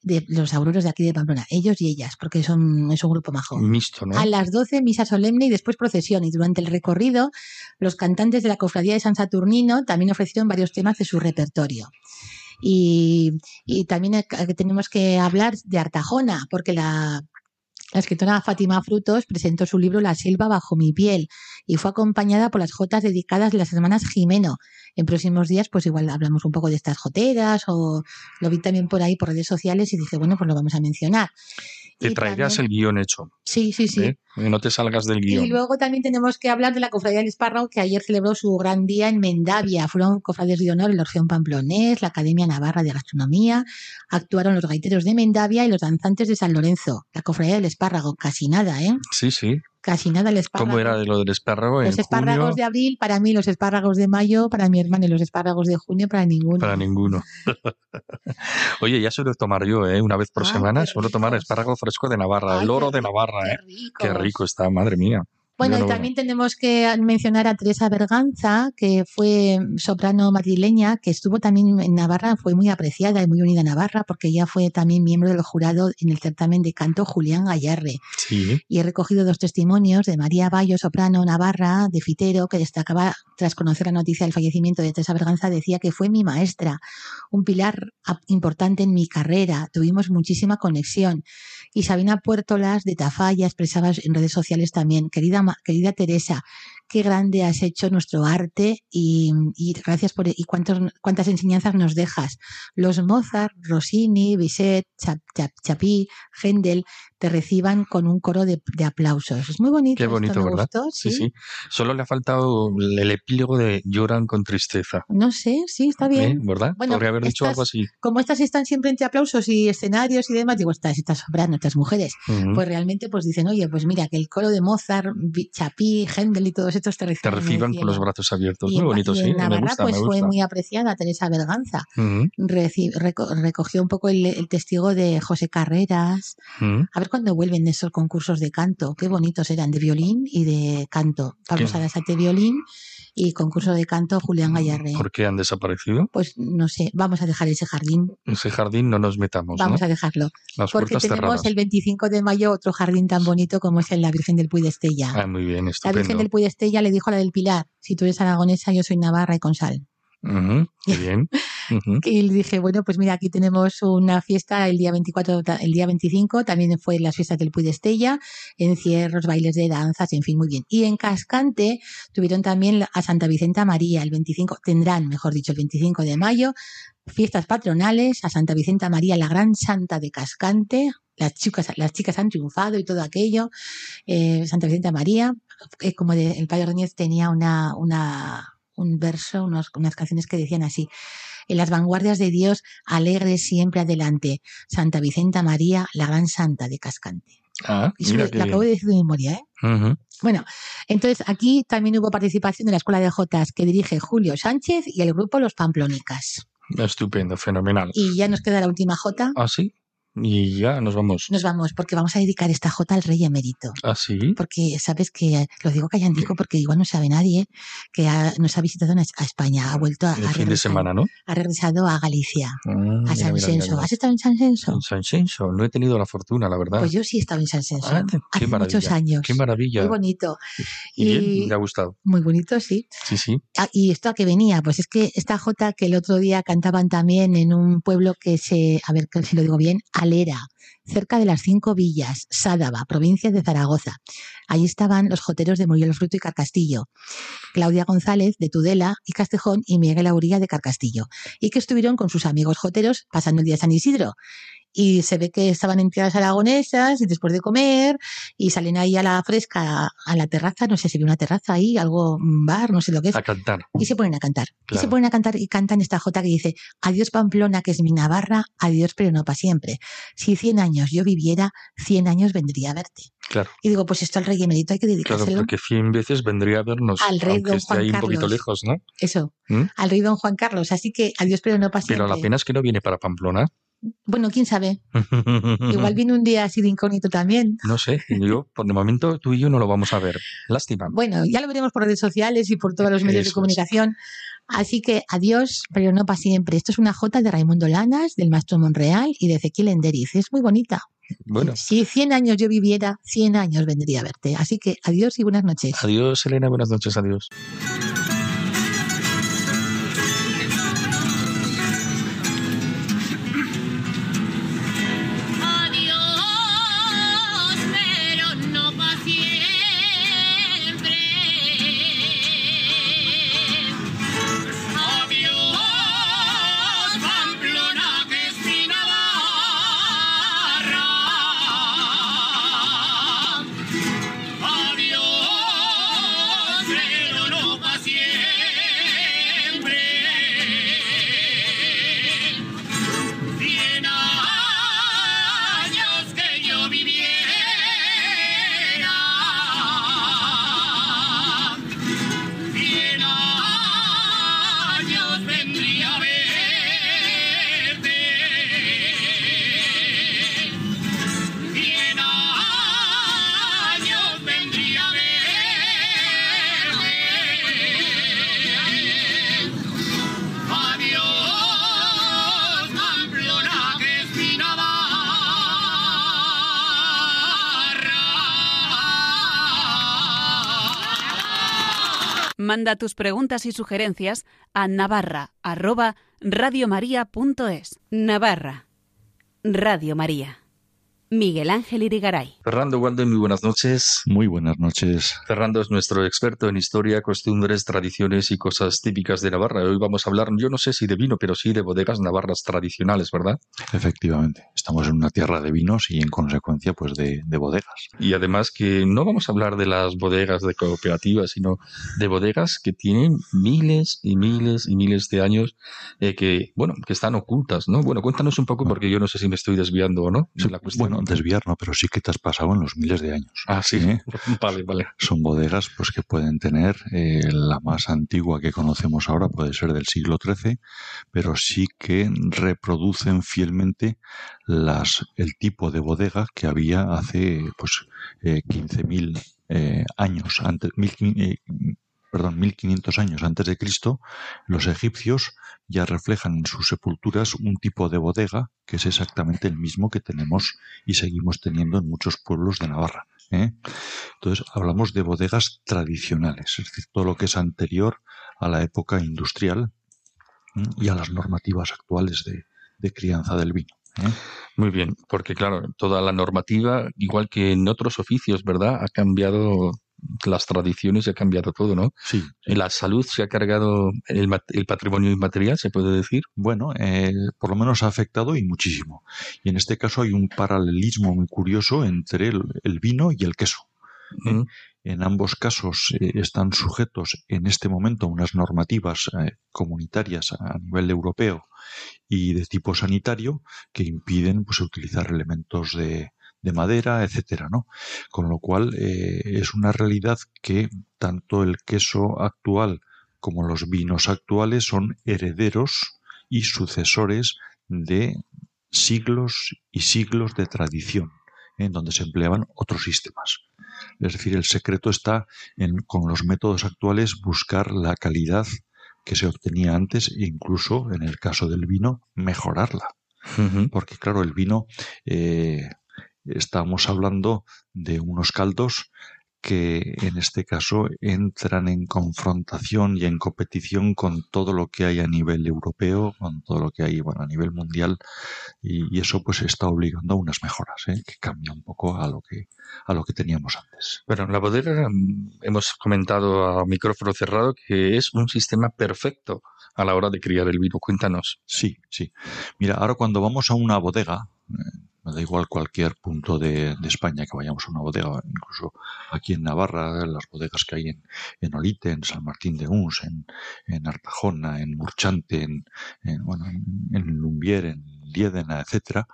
De los auroros de aquí de Pamplona, ellos y ellas, porque son, es un grupo majo. Mixto, ¿no? A las 12 misa solemne y después procesión. Y durante el recorrido, los cantantes de la Cofradía de San Saturnino también ofrecieron varios temas de su repertorio. Y, y también tenemos que hablar de Artajona, porque la, la escritora Fátima Frutos presentó su libro La selva bajo mi piel y fue acompañada por las jotas dedicadas de las hermanas Jimeno. En próximos días, pues igual hablamos un poco de estas joteras o lo vi también por ahí por redes sociales y dije, bueno, pues lo vamos a mencionar. Te Y traerás también- el guion hecho. Sí, sí, sí. ¿eh? No te salgas del guion. Y luego también tenemos que hablar de la Cofradía del Espárrago, que ayer celebró su gran día en Mendavia. Fueron cofrades de honor el Orfeón Pamplonés, la Academia Navarra de Gastronomía, actuaron los gaiteros de Mendavia y los danzantes de San Lorenzo. La Cofradía del Espárrago, casi nada, ¿eh? Sí, sí. Casi nada el espárrago. ¿Cómo era de lo del espárrago? Los espárragos junio, de abril, para mí, los espárragos de mayo, para mi hermano, y los espárragos de junio, para ninguno. Para ninguno. Oye, ya suelo tomar yo, ¿eh? Una vez por Ay, semana suelo tomar espárrago fresco de Navarra, Ay, el oro de Navarra, Qué ¿eh? Qué rico está, madre mía. Bueno, y Bueno, también tenemos que mencionar a Teresa Berganza, que fue soprano madrileña, que estuvo también en Navarra, fue muy apreciada y muy unida a Navarra, porque ella fue también miembro del jurado en el certamen de canto Julián Gallarre. Sí, Y he recogido dos testimonios de María Bayo, soprano Navarra, de Fitero, que destacaba, tras conocer la noticia del fallecimiento de Teresa Berganza, decía que fue mi maestra, un pilar importante en mi carrera, tuvimos muchísima conexión. Y Sabina Puertolas de Tafalla expresaba en redes sociales también, querida, querida Teresa, qué grande has hecho nuestro arte y, gracias por y cuántos, cuántas enseñanzas nos dejas. Los Mozart, Rossini, Bizet, Chap- Chapí, Händel te reciban con un coro de, de aplausos. Es muy bonito. qué esto, bonito, me ¿verdad? gustó, sí, sí. Solo le ha faltado el epílogo de lloran con tristeza. No sé, sí, está bien. ¿eh? ¿Verdad? Bueno, Podría haber dicho estas- algo así. Como estas están siempre entre aplausos y escenarios y demás, digo, estas, estas sopranos, estas mujeres, pues realmente pues dicen, oye, pues mira, que el coro de Mozart, Chapí, Händel y todos estos te Te reciban, el reciban con los brazos abiertos. Y Muy en- bonito, y sí. Me Navarra gusta, pues me fue muy apreciada Teresa Berganza. Reci- reco- recogió un poco el, el testigo de José Carreras. A ver cuándo vuelven esos concursos de canto. Qué bonitos eran, de violín y de canto. Pablo. Sarasate violín y concurso de canto Julián Gallarre. ¿Por qué han desaparecido? Pues no sé, vamos a dejar ese jardín. Ese jardín no nos metamos, Vamos ¿no? a dejarlo. Las Porque tenemos cerradas. el 25 de mayo otro jardín tan bonito como es el la Virgen del Puy de Estella. Ah, muy bien, la estupendo. Virgen del Puy de Estella le dijo a la del Pilar, si tú eres aragonesa, yo soy navarra y con sal. Ujú, qué bien. Ujú. Y le dije, bueno, pues mira, aquí tenemos una fiesta el día 24, ta- el día 25, también fue las fiestas del Puy de Estella, encierros, bailes de danzas, en fin, muy bien. Y en Cascante tuvieron también a Santa Vicenta María, el 25, tendrán, mejor dicho, el 25 de mayo, fiestas patronales a Santa Vicenta María, la gran santa de Cascante. Las chicas, las chicas han triunfado y todo aquello. Eh, Santa Vicenta María, eh, como de- el padre Ordóñez tenía una, una, un verso, unos- unas canciones que decían así en las vanguardias de Dios, alegre siempre adelante. Santa Vicenta María, la gran santa de Cascante. Ah, Eso mira lo acabo de decir de memoria, ¿eh? Bueno, entonces aquí también hubo participación de la Escuela de Jotas que dirige Julio Sánchez y el grupo Los Pamplónicas. Estupendo, fenomenal. Y ya nos queda la última Jota. ¿Ah, sí? Y ya nos vamos. Nos vamos, porque vamos a dedicar esta Jota al Rey Emérito. ¿Ah, sí? Porque sabes que, lo digo callandico porque igual no sabe nadie, que ha- nos ha visitado a España, ha vuelto a, El ha fin de regresado- semana, ¿no? ha regresado a Galicia, Ah, a San Senso. ¿Has estado en San Senso? En San Senso, no he tenido la fortuna, la verdad. Pues yo sí he estado en San Senso. Ah, qué hace maravilla, muchos años. Qué maravilla. Muy bonito. Y bien, y- me ha gustado. Muy bonito, sí. Sí, sí. Ah, ¿Y esto a qué venía? Pues es que esta Jota que el otro día cantaban también en un pueblo que se, a ver si lo digo bien, Cerca de las cinco villas, Sádava, provincia de Zaragoza. Allí estaban los joteros de Muriel Fruto y Carcastillo, Claudia González de Tudela y Castejón y Miguel Auría de Carcastillo, y que estuvieron con sus amigos joteros pasando el día de San Isidro y se ve que estaban en tierras aragonesas y después de comer y salen ahí a la fresca, a la terraza, no sé si hay una terraza ahí, algo, un bar, no sé lo que es. A cantar. Y se ponen a cantar. Y se ponen a cantar y cantan esta jota que dice, adiós Pamplona, que es mi Navarra, adiós pero no para siempre. Si 100 años yo viviera, 100 años vendría a verte. Claro. Y digo, pues esto al rey emérito hay que Claro, dedicárselo. porque 100 veces vendría a vernos, Al rey aunque don esté Juan ahí un poquito Carlos. lejos, ¿no? Eso, ¿Mm? al rey don Juan Carlos. Así que adiós pero no para siempre. Pero la pena es que no viene para Pamplona. Bueno, quién sabe. Igual viene un día así de incógnito también. No sé, yo, por de momento tú y yo no lo vamos a ver. Lástima. Bueno, ya lo veremos por redes sociales y por todos los medios Eso de es. comunicación. Así que adiós, pero no para siempre. Esto es una jota de Raimundo Lanas, del maestro Monreal y de Ezequiel Enderiz. Es muy bonita. Bueno, Si 100 años yo viviera, 100 años vendría a verte. Así que adiós y buenas noches. adiós Elena, buenas noches, adiós. Adiós, Manda tus preguntas y sugerencias a navarra@radiomaria.es. Navarra. Radio María. Miguel Ángel Irigaray. Fernando Walden, muy buenas noches. Muy buenas noches. Fernando es nuestro experto en historia, costumbres, tradiciones y cosas típicas de Navarra. Hoy vamos a hablar, yo no sé si de vino, pero sí de bodegas navarras tradicionales, ¿verdad? Efectivamente, estamos en una tierra de vinos y en consecuencia pues de, de bodegas. Y además que no vamos a hablar de las bodegas de cooperativas, sino de bodegas que tienen miles y miles y miles de años eh, que, bueno, que están ocultas, ¿no? Bueno, cuéntanos un poco porque yo no sé si me estoy desviando o no. la cuestión. Bueno, desviar no, pero sí que te has pasado en los miles de años. Ah, sí. ¿eh? Vale, vale. Son bodegas pues que pueden tener, eh, la más antigua que conocemos ahora puede ser del siglo XIII, pero sí que reproducen fielmente las, el tipo de bodega que había hace pues eh, 15.000 eh, años antes, mil, eh, perdón, 1500 años antes de Cristo, los egipcios ya reflejan en sus sepulturas un tipo de bodega que es exactamente el mismo que tenemos y seguimos teniendo en muchos pueblos de Navarra. ¿eh? Entonces hablamos de bodegas tradicionales, es decir, todo lo que es anterior a la época industrial ¿eh? y a las normativas actuales de, crianza del vino. ¿eh? Muy bien, porque claro, toda la normativa, igual que en otros oficios, ¿verdad? Ha cambiado las tradiciones y ha cambiado todo, ¿no? Sí, La salud se ha cargado el, patrimonio inmaterial, se puede decir. Bueno, eh, por lo menos ha afectado y muchísimo. Y en este caso hay un paralelismo muy curioso entre el, el vino y el queso. Mm. En ambos casos eh, están sujetos en este momento a unas normativas eh, comunitarias a nivel europeo y de tipo sanitario que impiden pues, utilizar elementos de, de madera, etcétera, ¿no? Con lo cual eh, es una realidad que tanto el queso actual como los vinos actuales son herederos y sucesores de siglos y siglos de tradición, en donde se empleaban otros sistemas. Es decir, el secreto está en, con los métodos actuales, buscar la calidad que se obtenía antes e incluso, en el caso del vino, mejorarla. Porque, claro, el vino, eh, estamos hablando de unos caldos que en este caso entran en confrontación y en competición con todo lo que hay a nivel europeo, con todo lo que hay bueno, a nivel mundial y, eso pues está obligando a unas mejoras, ¿eh? que cambia un poco a lo que a lo que teníamos antes. Pero en la bodega mm, hemos comentado a micrófono cerrado que es un sistema perfecto a la hora de criar el vino. Cuéntanos. Sí, sí. Mira, ahora cuando vamos a una bodega, eh, me da igual cualquier punto de, España que vayamos a una bodega, incluso aquí en Navarra, las bodegas que hay en, en Olite, en San Martín de Uns, en, en Artajona, en Murchante, en, bueno, en, Lumbier, en Liedena, etcétera,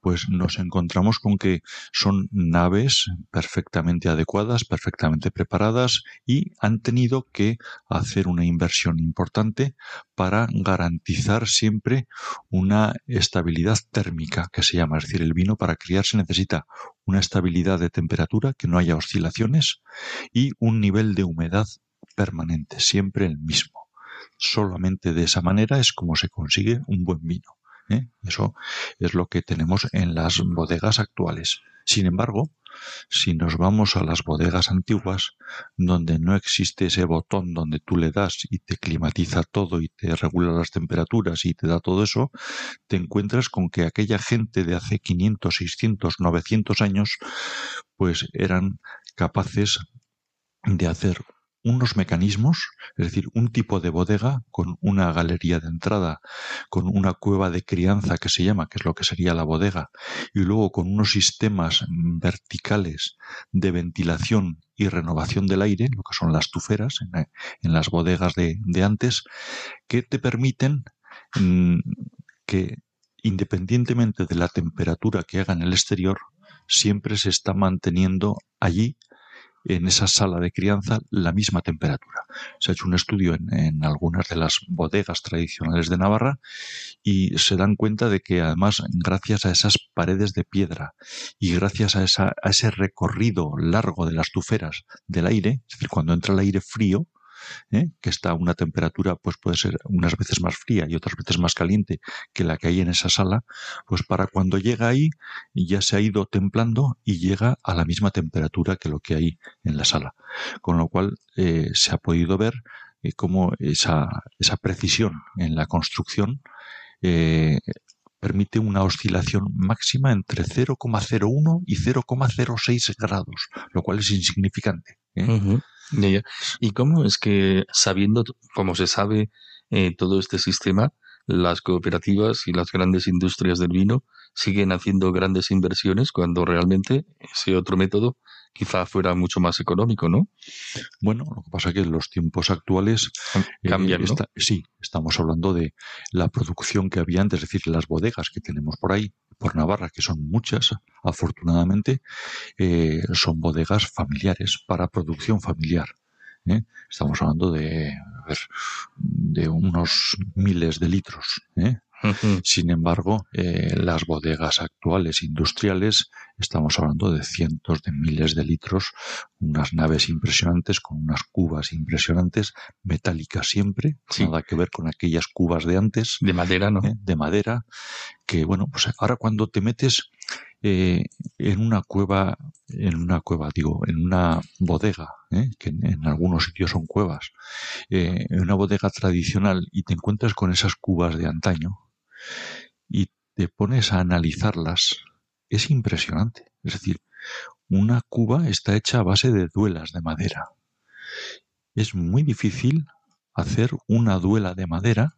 pues nos encontramos con que son naves perfectamente adecuadas, perfectamente preparadas y han tenido que hacer una inversión importante para garantizar siempre una estabilidad térmica que se llama, es decir, el vino para criarse necesita una estabilidad de temperatura, que no haya oscilaciones y un nivel de humedad permanente, siempre el mismo. Solamente de esa manera es como se consigue un buen vino. ¿Eh? Eso es lo que tenemos en las bodegas actuales. Sin embargo, si nos vamos a las bodegas antiguas, donde no existe ese botón donde tú le das y te climatiza todo y te regula las temperaturas y te da todo eso, te encuentras con que aquella gente de hace 500, 600, 900 años, pues eran capaces de hacer unos mecanismos, es decir, un tipo de bodega con una galería de entrada, con una cueva de crianza que se llama, que es lo que sería la bodega, y luego con unos sistemas verticales de ventilación y renovación del aire, lo que son las tuferas en, las bodegas de, antes, que te permiten mm, que independientemente de la temperatura que haga en el exterior, siempre se está manteniendo allí en esa sala de crianza la misma temperatura. Se ha hecho un estudio en, algunas de las bodegas tradicionales de Navarra y se dan cuenta de que además gracias a esas paredes de piedra y gracias a, esa, a ese recorrido largo de las tuferas del aire, es decir, cuando entra el aire frío, ¿eh? que está a una temperatura, pues puede ser unas veces más fría y otras veces más caliente que la que hay en esa sala, pues para cuando llega ahí ya se ha ido templando y llega a la misma temperatura que lo que hay en la sala. Con lo cual eh, se ha podido ver eh, cómo esa, esa precisión en la construcción permite una oscilación máxima entre 0,01 y 0,06 grados, lo cual es insignificante. ¿Y cómo es que, sabiendo, como se sabe, eh, todo este sistema, las cooperativas y las grandes industrias del vino siguen haciendo grandes inversiones cuando realmente ese otro método quizá fuera mucho más económico, ¿no? Bueno, lo que pasa es que en los tiempos actuales eh, cambian, sí, estamos hablando de la producción que había antes, es decir, las bodegas que tenemos por ahí, por Navarra, que son muchas, afortunadamente, eh, son bodegas familiares para producción familiar. ¿eh? Estamos hablando de, de unos miles de litros. ¿eh? Sin embargo, eh, las bodegas actuales industriales, estamos hablando de cientos de miles de litros, unas naves impresionantes con unas cubas impresionantes, metálicas siempre, nada que ver con aquellas cubas de antes. De madera, ¿no? ¿eh? De madera, que bueno, pues ahora cuando te metes eh, en una cueva, en una cueva, digo, en una bodega, que en, en, algunos sitios son cuevas, en una bodega tradicional y te encuentras con esas cubas de antaño, y te pones a analizarlas, es impresionante. Es decir, una cuba está hecha a base de duelas de madera. Es muy difícil hacer una duela de madera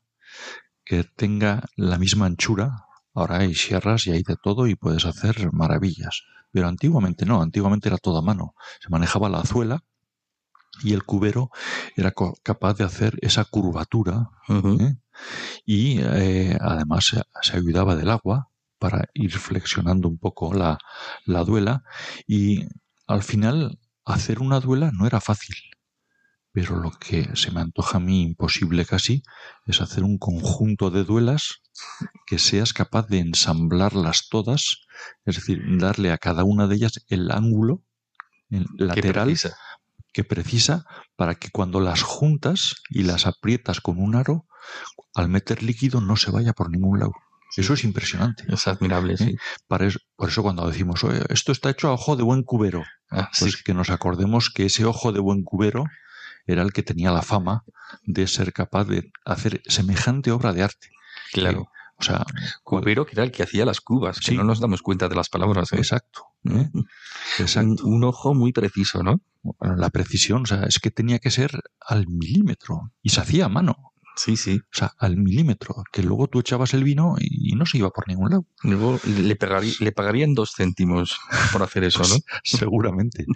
que tenga la misma anchura. Ahora hay sierras y hay de todo y puedes hacer maravillas. Pero antiguamente no, antiguamente era todo a mano. Se manejaba la azuela y el cubero era capaz de hacer esa curvatura ¿eh? y eh, además se, ayudaba del agua para ir flexionando un poco la, la duela. Y al final hacer una duela no era fácil pero lo que se me antoja a mí imposible casi es hacer un conjunto de duelas que seas capaz de ensamblarlas todas, es decir, darle a cada una de ellas el ángulo lateral que precisa para que cuando las juntas y las aprietas con un aro, al meter líquido no se vaya por ningún lado. Eso es impresionante. Es admirable, ¿Eh? sí. por eso cuando decimos, esto está hecho a ojo de buen cubero, ah, pues que nos acordemos que ese ojo de buen cubero era el que tenía la fama de ser capaz de hacer semejante obra de arte. Claro. O sea, cubero que era el que hacía las cubas, que no nos damos cuenta de las palabras. ¿eh? Exacto. ¿eh? Exacto. Un, ojo muy preciso, ¿no? Bueno, la precisión, o sea, es que tenía que ser al milímetro y se hacía a mano. Sí, sí. O sea, al milímetro, que luego tú echabas el vino y no se iba por ningún lado. Luego le, le pagarían dos céntimos por hacer eso, ¿no? Seguramente.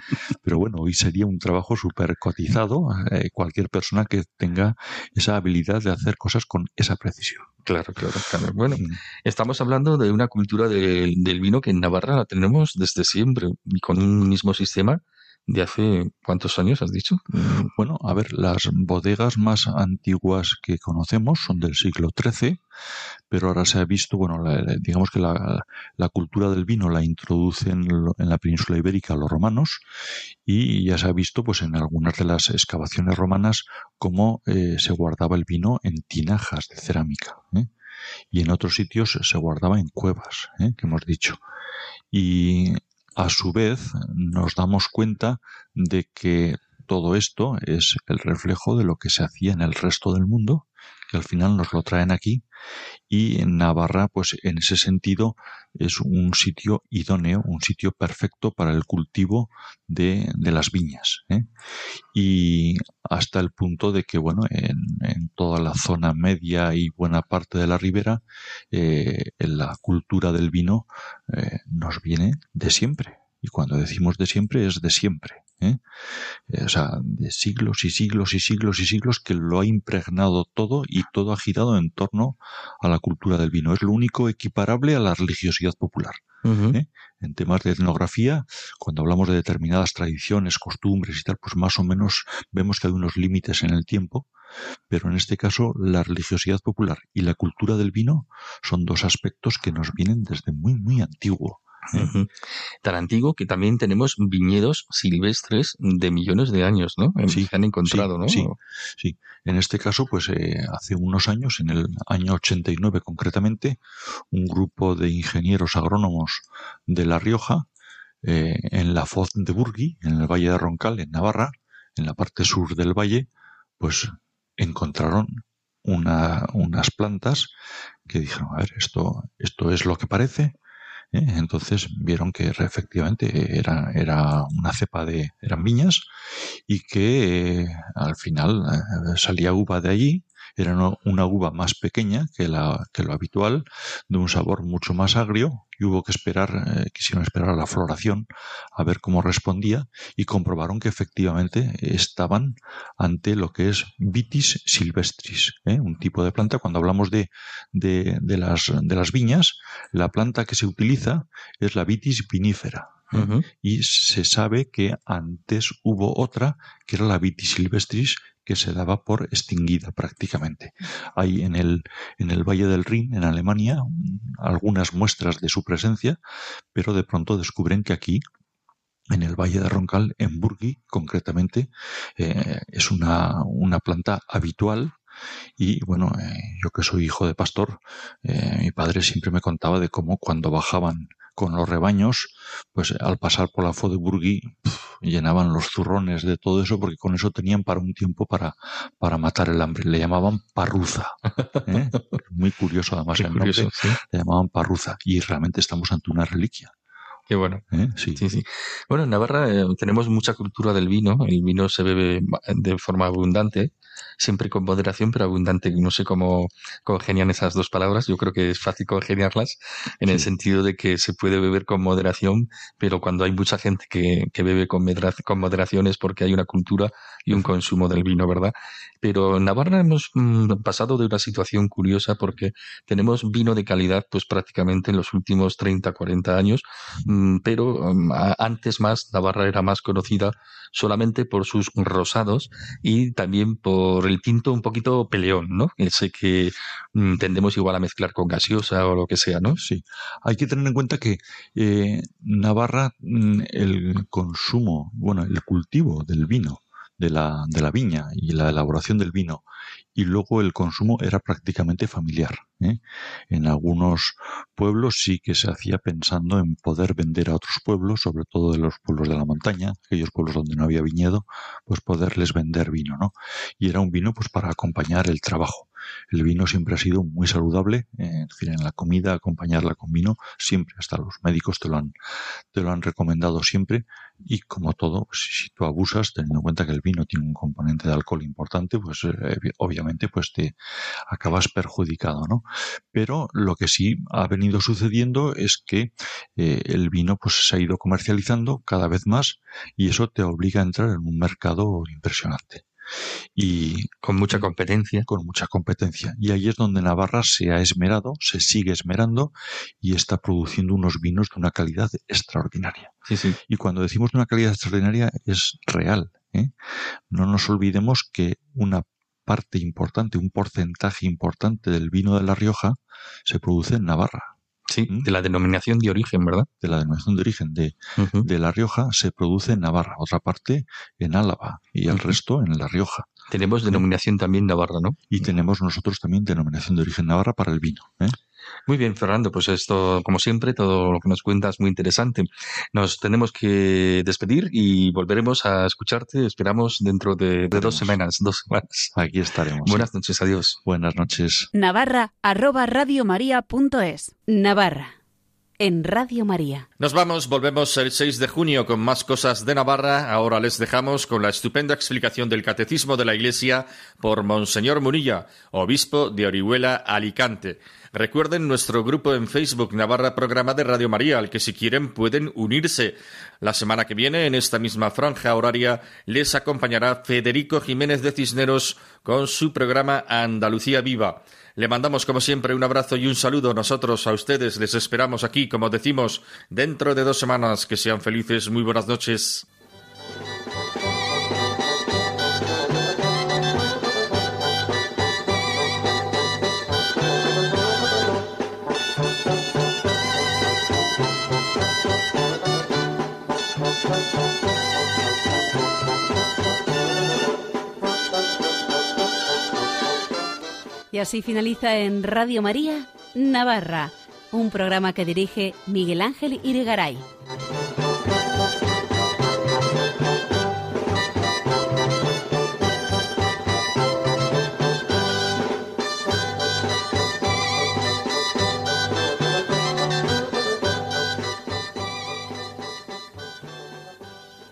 Pero bueno, hoy sería un trabajo súper cotizado eh, cualquier persona que tenga esa habilidad de hacer cosas con esa precisión. Claro, claro, claro. Bueno, mm. estamos hablando de una cultura del vino que en Navarra la tenemos desde siempre y con un mismo sistema de hace cuántos años has dicho? Mm, bueno, a ver, las bodegas más antiguas que conocemos son del siglo XIII, pero ahora se ha visto, bueno, digamos que la, cultura del vino la introducen en la península ibérica los romanos y ya se ha visto, pues, en algunas de las excavaciones romanas cómo eh, se guardaba el vino en tinajas de cerámica. ¿eh? Y en otros sitios se guardaba en cuevas, ¿eh? que hemos dicho. Y a su vez, nos damos cuenta de que todo esto es el reflejo de lo que se hacía en el resto del mundo, que al final nos lo traen aquí, y en Navarra, pues en ese sentido, es un sitio idóneo, un sitio perfecto para el cultivo de, las viñas. ¿eh? Y hasta el punto de que, bueno, en, toda la zona media y buena parte de la ribera, eh, la cultura del vino eh, nos viene de siempre. Y cuando decimos de siempre, es de siempre. ¿eh? o sea, de siglos y siglos y siglos y siglos que lo ha impregnado todo y todo ha girado en torno a la cultura del vino. Es lo único equiparable a la religiosidad popular. ¿eh? En temas de etnografía, cuando hablamos de determinadas tradiciones, costumbres y tal, pues más o menos vemos que hay unos límites en el tiempo, pero en este caso la religiosidad popular y la cultura del vino son dos aspectos que nos vienen desde muy, muy antiguo. Tan antiguo que también tenemos viñedos silvestres de millones de años, ¿no? Sí, se han encontrado, ¿no? Sí, sí. En este caso, pues eh, hace unos años, en el año 89 concretamente, un grupo de ingenieros agrónomos de La Rioja, eh, en la Foz de Burgui, en el Valle de Roncal, en Navarra, en la parte sur del valle, pues encontraron una, unas plantas que dijeron, a ver, esto, esto es lo que parece, ¿eh? Entonces vieron que efectivamente era, era una cepa de, eran viñas y que eh, al final eh, salía uva de allí era una uva más pequeña que, la, que lo habitual, de un sabor mucho más agrio, y hubo que esperar, eh, quisieron esperar a la floración a ver cómo respondía, y comprobaron que efectivamente estaban ante lo que es vitis silvestris, ¿eh? un tipo de planta. Cuando hablamos de, de, de, las, de las viñas, la planta que se utiliza es la vitis vinífera. Y se sabe que antes hubo otra, que era la vitis silvestris, que se daba por extinguida prácticamente. Hay en el, en el Valle del Rin, en Alemania, algunas muestras de su presencia, pero de pronto descubren que aquí, en el Valle de Roncal, en Burgui concretamente, eh, es una, una planta habitual y bueno, eh, yo que soy hijo de pastor, eh, mi padre siempre me contaba de cómo cuando bajaban con los rebaños, pues al pasar por la Fo de Burgui llenaban los zurrones de todo eso porque con eso tenían para un tiempo para, para matar el hambre. Le llamaban parruza. ¿eh? Muy curioso además el nombre. Le llamaban parruza y realmente estamos ante una reliquia. Qué bueno. ¿Eh? Sí. sí. sí, Bueno, en Navarra eh, tenemos mucha cultura del vino. El vino se bebe de forma abundante siempre con moderación, pero abundante. No sé cómo congenian esas dos palabras. Yo creo que es fácil congeniarlas en el sentido de que se puede beber con moderación, pero cuando hay mucha gente que, que bebe con, con moderación es porque hay una cultura y un consumo del vino, ¿verdad? Pero en Navarra hemos mm, pasado de una situación curiosa porque tenemos vino de calidad pues prácticamente en los últimos 30, 40 años, mm, pero mm, antes más Navarra era más conocida solamente por sus rosados y también por el tinto un poquito peleón, ¿no? Ese que tendemos igual a mezclar con gaseosa o lo que sea, ¿no? Sí. Hay que tener en cuenta que eh, Navarra, el consumo, bueno, el cultivo del vino de la, de la viña y la elaboración del vino y luego el consumo era prácticamente familiar. ¿eh? En algunos pueblos sí que se hacía pensando en poder vender a otros pueblos, sobre todo de los pueblos de la montaña, aquellos pueblos donde no había viñedo, pues poderles vender vino, ¿no? Y era un vino pues para acompañar el trabajo. El vino siempre ha sido muy saludable, en fin, en la comida acompañarla con vino siempre, hasta los médicos te lo han, te lo han recomendado siempre y como todo, pues, si tú abusas, teniendo en cuenta que el vino tiene un componente de alcohol importante, pues eh, obviamente pues te acabas perjudicado, ¿no? Pero lo que sí ha venido sucediendo es que eh, el vino pues se ha ido comercializando cada vez más y eso te obliga a entrar en un mercado impresionante y con mucha competencia. Con mucha competencia. Y ahí es donde Navarra se ha esmerado, se sigue esmerando y está produciendo unos vinos de una calidad extraordinaria. Sí, sí. Y cuando decimos de una calidad extraordinaria es real. ¿eh? No nos olvidemos que una parte importante, un porcentaje importante del vino de La Rioja se produce en Navarra. Sí, de la denominación de origen, ¿verdad? De la denominación de origen de, de La Rioja se produce en Navarra, otra parte en Álava y el resto en La Rioja. Tenemos denominación también Navarra, ¿no? Y tenemos nosotros también denominación de origen Navarra para el vino. ¿eh? Muy bien, Fernando, pues esto, como siempre, todo lo que nos cuentas es muy interesante. Nos tenemos que despedir y volveremos a escucharte, esperamos, dentro de, dos semanas, dos semanas. Aquí estaremos. Buenas noches, adiós. Buenas noches. Navarra, arroba radiomaria.es. Navarra en Radio María. Nos vamos, volvemos el 6 de junio con más cosas de Navarra. Ahora les dejamos con la estupenda explicación del Catecismo de la Iglesia por Monseñor Murilla, obispo de Orihuela, Alicante. Recuerden nuestro grupo en Facebook Navarra Programa de Radio María, al que si quieren pueden unirse. La semana que viene, en esta misma franja horaria, les acompañará Federico Jiménez de Cisneros con su programa Andalucía Viva. Le mandamos, como siempre, un abrazo y un saludo. Nosotros a ustedes les esperamos aquí, como decimos, dentro de dos semanas. Que sean felices. Muy buenas noches. Y así finaliza en Radio María, Navarra, un programa que dirige Miguel Ángel Irigaray.